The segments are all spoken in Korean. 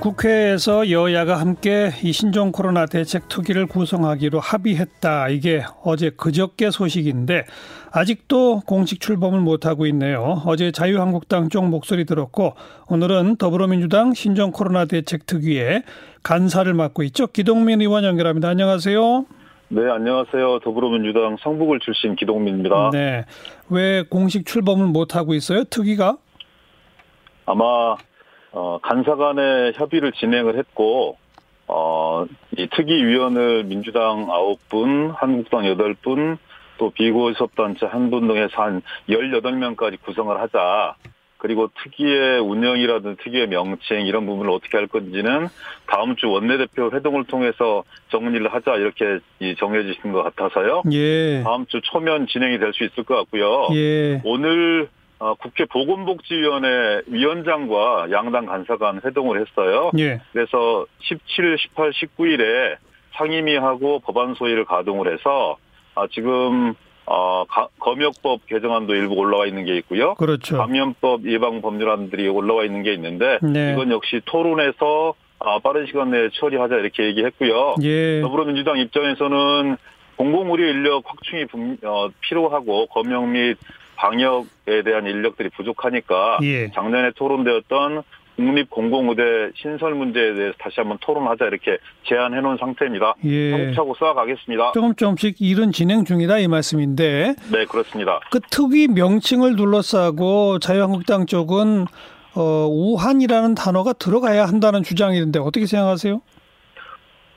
국회에서 여야가 함께 이 신종 코로나 대책 특위를 구성하기로 합의했다. 이게 어제 그저께 소식인데 아직도 공식 출범을 못하고 있네요. 어제 자유한국당 쪽 목소리 들었고 오늘은 더불어민주당 신종 코로나 대책 특위에 간사를 맡고 있죠. 기동민 의원 연결합니다. 안녕하세요. 네, 안녕하세요. 더불어민주당 성북을 출신 기동민입니다. 네. 왜 공식 출범을 못하고 있어요? 특위가? 아마 어, 간사 간의 협의를 진행을 했고, 어, 이 특위위원을 민주당 9분, 한국당 8분, 또 비고섭단체 1분 등에서 한 18명까지 구성을 하자. 그리고 특위의 운영이라든 특위의 명칭 이런 부분을 어떻게 할 건지는 다음 주 원내대표 회동을 통해서 정리를 하자 이렇게 정해지신 것 같아서요. 예. 다음 주 초면 진행이 될 수 있을 것 같고요. 예. 오늘 어, 국회 보건복지위원회 위원장과 양당 간사 간 회동을 했어요. 예. 그래서 17, 18, 19일에 상임위하고 법안 소위를 가동을 해서 아, 지금 어, 가, 검역법 개정안도 일부 올라와 있는 게 있고요. 그렇죠. 감염법 예방 법률안들이 올라와 있는 게 있는데 네. 이건 역시 토론에서 아, 빠른 시간 내에 처리하자 이렇게 얘기했고요. 예. 더불어민주당 입장에서는 공공의료 인력 확충이 어, 필요하고 검역 및 방역에 대한 인력들이 부족하니까 예. 작년에 토론되었던 국립공공의대 신설 문제에 대해서 다시 한번 토론하자 이렇게 제안해 놓은 상태입니다. 예. 차곡차곡 쌓아가겠습니다. 조금 조금씩 일은 진행 중이다 이 말씀인데 네, 그렇습니다. 그 특위 명칭을 둘러싸고 자유한국당 쪽은 어, 우한이라는 단어가 들어가야 한다는 주장이던데 어떻게 생각하세요?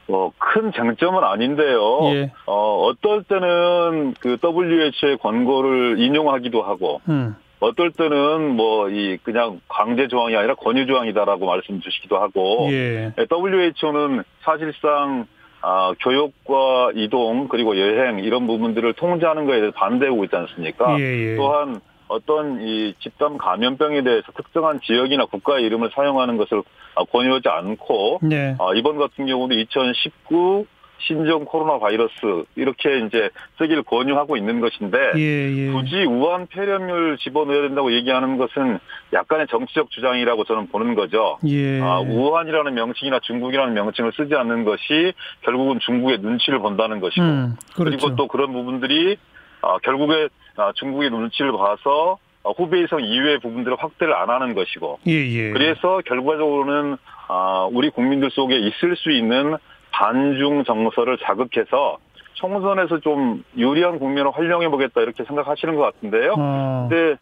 어, 큰 쟁점은 아닌데요. 예. 어, 어떨 때는 그 WHO의 권고를 인용하기도 하고, 음. 어떨 때는 뭐 이 그냥 강제 조항이 아니라 권유 조항이다라고 말씀 주시기도 하고, 예. WHO는 사실상 아, 교육과 이동 그리고 여행 이런 부분들을 통제하는 것에 대해서 반대하고 있지 않습니까? 예, 예. 또한 어떤 이 집단 감염병에 대해서 특정한 지역이나 국가의 이름을 사용하는 것을 아, 권유하지 않고 네. 아, 이번 같은 경우도 2019 신종 코로나 바이러스 이렇게 이제 쓰기를 권유하고 있는 것인데 예, 예. 굳이 우한 폐렴을 집어넣어야 된다고 얘기하는 것은 약간의 정치적 주장이라고 저는 보는 거죠. 예. 아, 우한이라는 명칭이나 중국이라는 명칭을 쓰지 않는 것이 결국은 중국의 눈치를 본다는 것이고 음, 그렇죠. 그리고 또 그런 부분들이 아, 결국에 아, 중국의 눈치를 봐서 아, 후베이성 이외의 부분들을 확대를 안 하는 것이고 예, 예. 그래서 결과적으로는 아, 우리 국민들 속에 있을 수 있는 반중 정서를 자극해서 총선에서 좀 유리한 국면을 활용해 보겠다 이렇게 생각하시는 것 같은데요. 어, 근데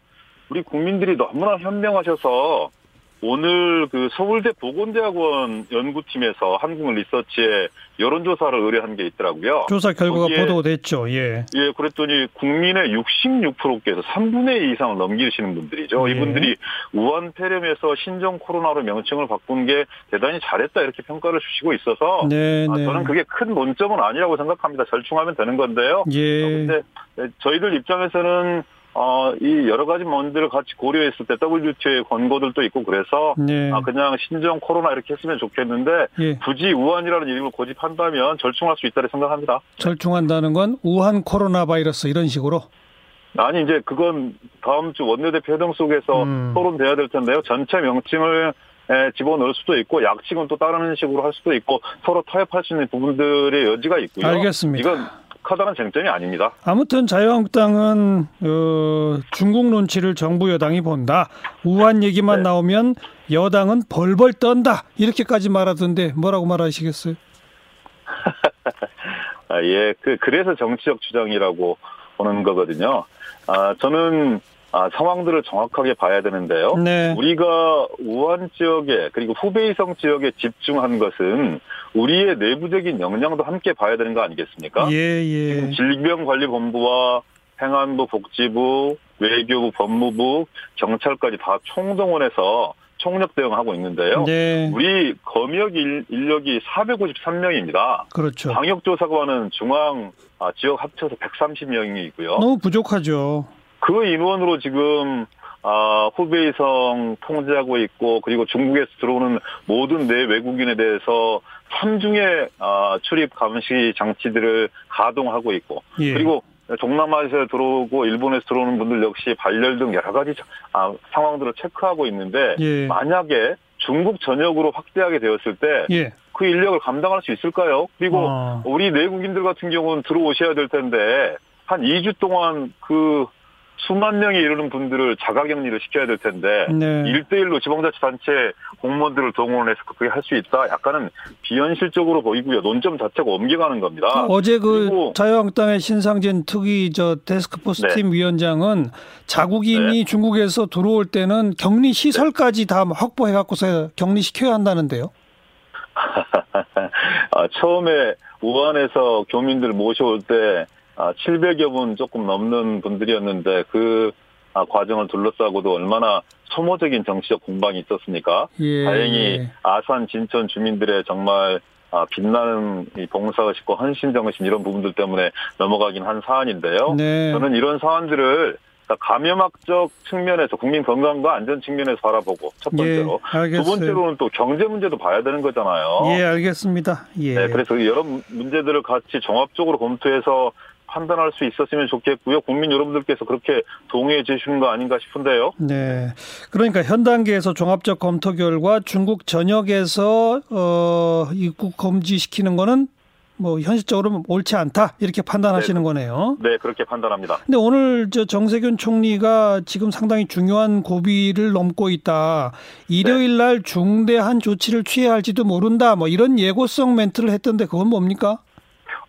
우리 국민들이 너무나 현명하셔서 오늘 그 서울대 보건대학원 연구팀에서 한국 리서치에 여론조사를 의뢰한 게 있더라고요. 조사 결과가 보도됐죠. 예. 예, 그랬더니 국민의 66%께서 3분의 2 이상을 넘기시는 분들이죠. 예. 이분들이 우한 폐렴에서 신종 코로나로 명칭을 바꾼 게 대단히 잘했다 이렇게 평가를 주시고 있어서 네, 아, 네. 저는 그게 큰 논점은 아니라고 생각합니다. 절충하면 되는 건데요. 예. 어, 근데 저희들 입장에서는 어, 이 여러 가지 문제를 같이 고려했을 때 WTO의 권고들도 있고 그래서 네. 아, 그냥 신종 코로나 이렇게 했으면 좋겠는데 예. 굳이 우한이라는 이름을 고집한다면 절충할 수 있다고 생각합니다. 절충한다는 건 우한 코로나 바이러스 이런 식으로. 아니 이제 그건 다음 주 원내대표 회동 속에서 음. 토론돼야 될 텐데요. 전체 명칭을 에, 집어넣을 수도 있고 약칭은 또 다른 식으로 할 수도 있고 서로 타협할 수 있는 부분들의 여지가 있고요. 알겠습니다. 이건 커다란 쟁점이 아닙니다. 아무튼 자유한국당은 어, 중국 눈치를 정부 여당이 본다. 우한 얘기만 네. 나오면 여당은 벌벌 떤다. 이렇게까지 말하던데 뭐라고 말하시겠어요? 아, 예, 그 그래서 정치적 주장이라고 보는 거거든요. 아, 저는 아, 상황들을 정확하게 봐야 되는데요. 네. 우리가 우한 지역에 그리고 후베이성 지역에 집중한 것은 우리의 내부적인 역량도 함께 봐야 되는 거 아니겠습니까? 예, 예. 지금 질병관리본부와 행안부, 복지부, 외교부, 법무부, 경찰까지 다 총동원해서 총력 대응하고 있는데요. 네. 우리 검역 인- 인력이 453명입니다. 그렇죠. 방역조사관은 중앙 아, 지역 합쳐서 130명이고요. 너무 부족하죠. 그 인원으로 지금 아, 후베이성 통제하고 있고 그리고 중국에서 들어오는 모든 내 외국인에 대해서 삼중의 아, 출입 감시 장치들을 가동하고 있고 예. 그리고 동남아에서 들어오고 일본에서 들어오는 분들 역시 발열 등 여러 가지 아, 상황들을 체크하고 있는데 예. 만약에 중국 전역으로 확대하게 되었을 때 예. 그 인력을 감당할 수 있을까요? 그리고 어. 우리 내국인들 같은 경우는 들어오셔야 될 텐데 한 2주 동안 그 수만 명에 이르는 분들을 자가격리를 시켜야 될 텐데 네. 일대일로 지방자치단체 공무원들을 동원해서 그게 할 수 있다? 약간은 비현실적으로 보이고요. 논점 자체가 옮겨가는 겁니다. 어제 그 자유한국당의 신상진 특위 저 데스크포스 네. 팀 위원장은 자국인이 중국에서 들어올 때는 격리 시설까지 다 확보해 갖고서 격리 시켜야 한다는데요. 아, 처음에 우한에서 교민들 모셔올 때 아, 700여 분 조금 넘는 분들이었는데 그 아, 과정을 둘러싸고도 얼마나 소모적인 정치적 공방이 있었습니까? 예. 다행히 아산 진천 주민들의 정말 아, 빛나는 이 봉사의식과 헌신정신 이런 부분들 때문에 넘어가긴 한 사안인데요. 네. 저는 이런 사안들을 감염학적 측면에서 국민 건강과 안전 측면에서 바라보고 첫 번째로 예. 두 번째로는 또 경제 문제도 봐야 되는 거잖아요. 예, 알겠습니다. 예. 네, 그래서 여러 문제들을 같이 종합적으로 검토해서 판단할 수 있었으면 좋겠고요. 국민 여러분들께서 그렇게 동의해 주시는 거 아닌가 싶은데요. 네. 그러니까 현 단계에서 종합적 검토 결과 중국 전역에서 어 입국 금지시키는 거는 뭐 현실적으로 옳지 않다 이렇게 판단하시는 거네요. 네, 그렇게 판단합니다. 근데 오늘 저 정세균 총리가 지금 상당히 중요한 고비를 넘고 있다. 일요일 날 중대한 조치를 취해야 할지도 모른다. 뭐 이런 예고성 멘트를 했던데 그건 뭡니까?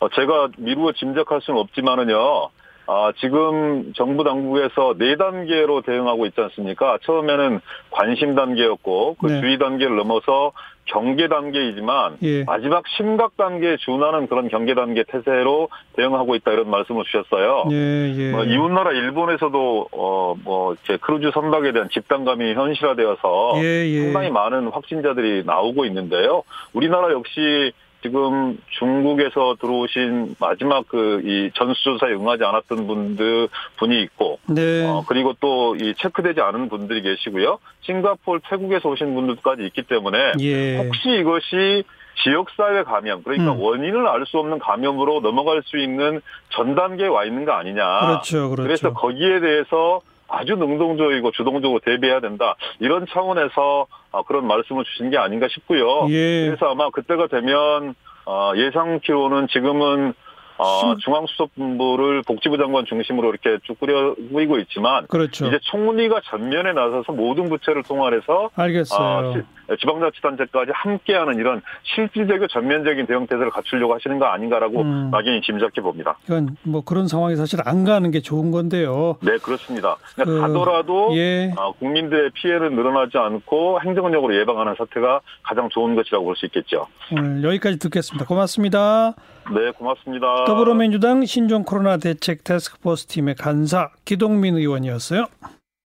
어, 제가 미루어 짐작할 수는 없지만은요. 아, 지금 정부 당국에서 네 단계로 대응하고 있지 않습니까? 처음에는 관심 단계였고 그 네. 주의 단계를 넘어서 경계 단계이지만 예. 마지막 심각 단계에 준하는 그런 경계 단계 태세로 대응하고 있다 이런 말씀을 주셨어요. 예, 예. 뭐 이웃 나라 일본에서도 어 뭐 크루즈 선박에 대한 집단감염이 현실화되어서 예, 예. 상당히 많은 확진자들이 나오고 있는데요. 우리나라 역시 지금 중국에서 들어오신 마지막 그 이 전수조사에 응하지 않았던 분들 분이 있고 네. 어, 그리고 또 이 체크되지 않은 분들이 계시고요. 싱가포르, 태국에서 오신 분들까지 있기 때문에 예. 혹시 이것이 지역사회 감염, 그러니까 음. 원인을 알 수 없는 감염으로 넘어갈 수 있는 전 단계에 와 있는 거 아니냐. 그렇죠. 그렇죠. 그래서 거기에 대해서 아주 능동적이고 주동적으로 대비해야 된다. 이런 차원에서 아, 그런 말씀을 주신 게 아닌가 싶고요. 예. 그래서 아마 그때가 되면 어, 예상 키로는 지금은 어, 심- 중앙수석본부를 복지부 장관 중심으로 이렇게 쭉 꾸리고 있지만 그렇죠. 이제 총리가 전면에 나서서 모든 부처를 통할해서 알겠어요. 아, 시- 지방자치단체까지 함께하는 이런 실질적이고 전면적인 대응 태세를 갖추려고 하시는 거 아닌가라고 음. 막연히 짐작해 봅니다. 이건 뭐 그런 상황이 사실 안 가는 게 좋은 건데요. 네, 그렇습니다. 그러니까 그, 가더라도 예. 아, 국민들의 피해는 늘어나지 않고 행정력으로 예방하는 사태가 가장 좋은 것이라고 볼 수 있겠죠. 오늘 여기까지 듣겠습니다. 고맙습니다. 네, 고맙습니다. 더불어민주당 신종 코로나 대책 태스크포스 팀의 간사 기동민 의원이었어요.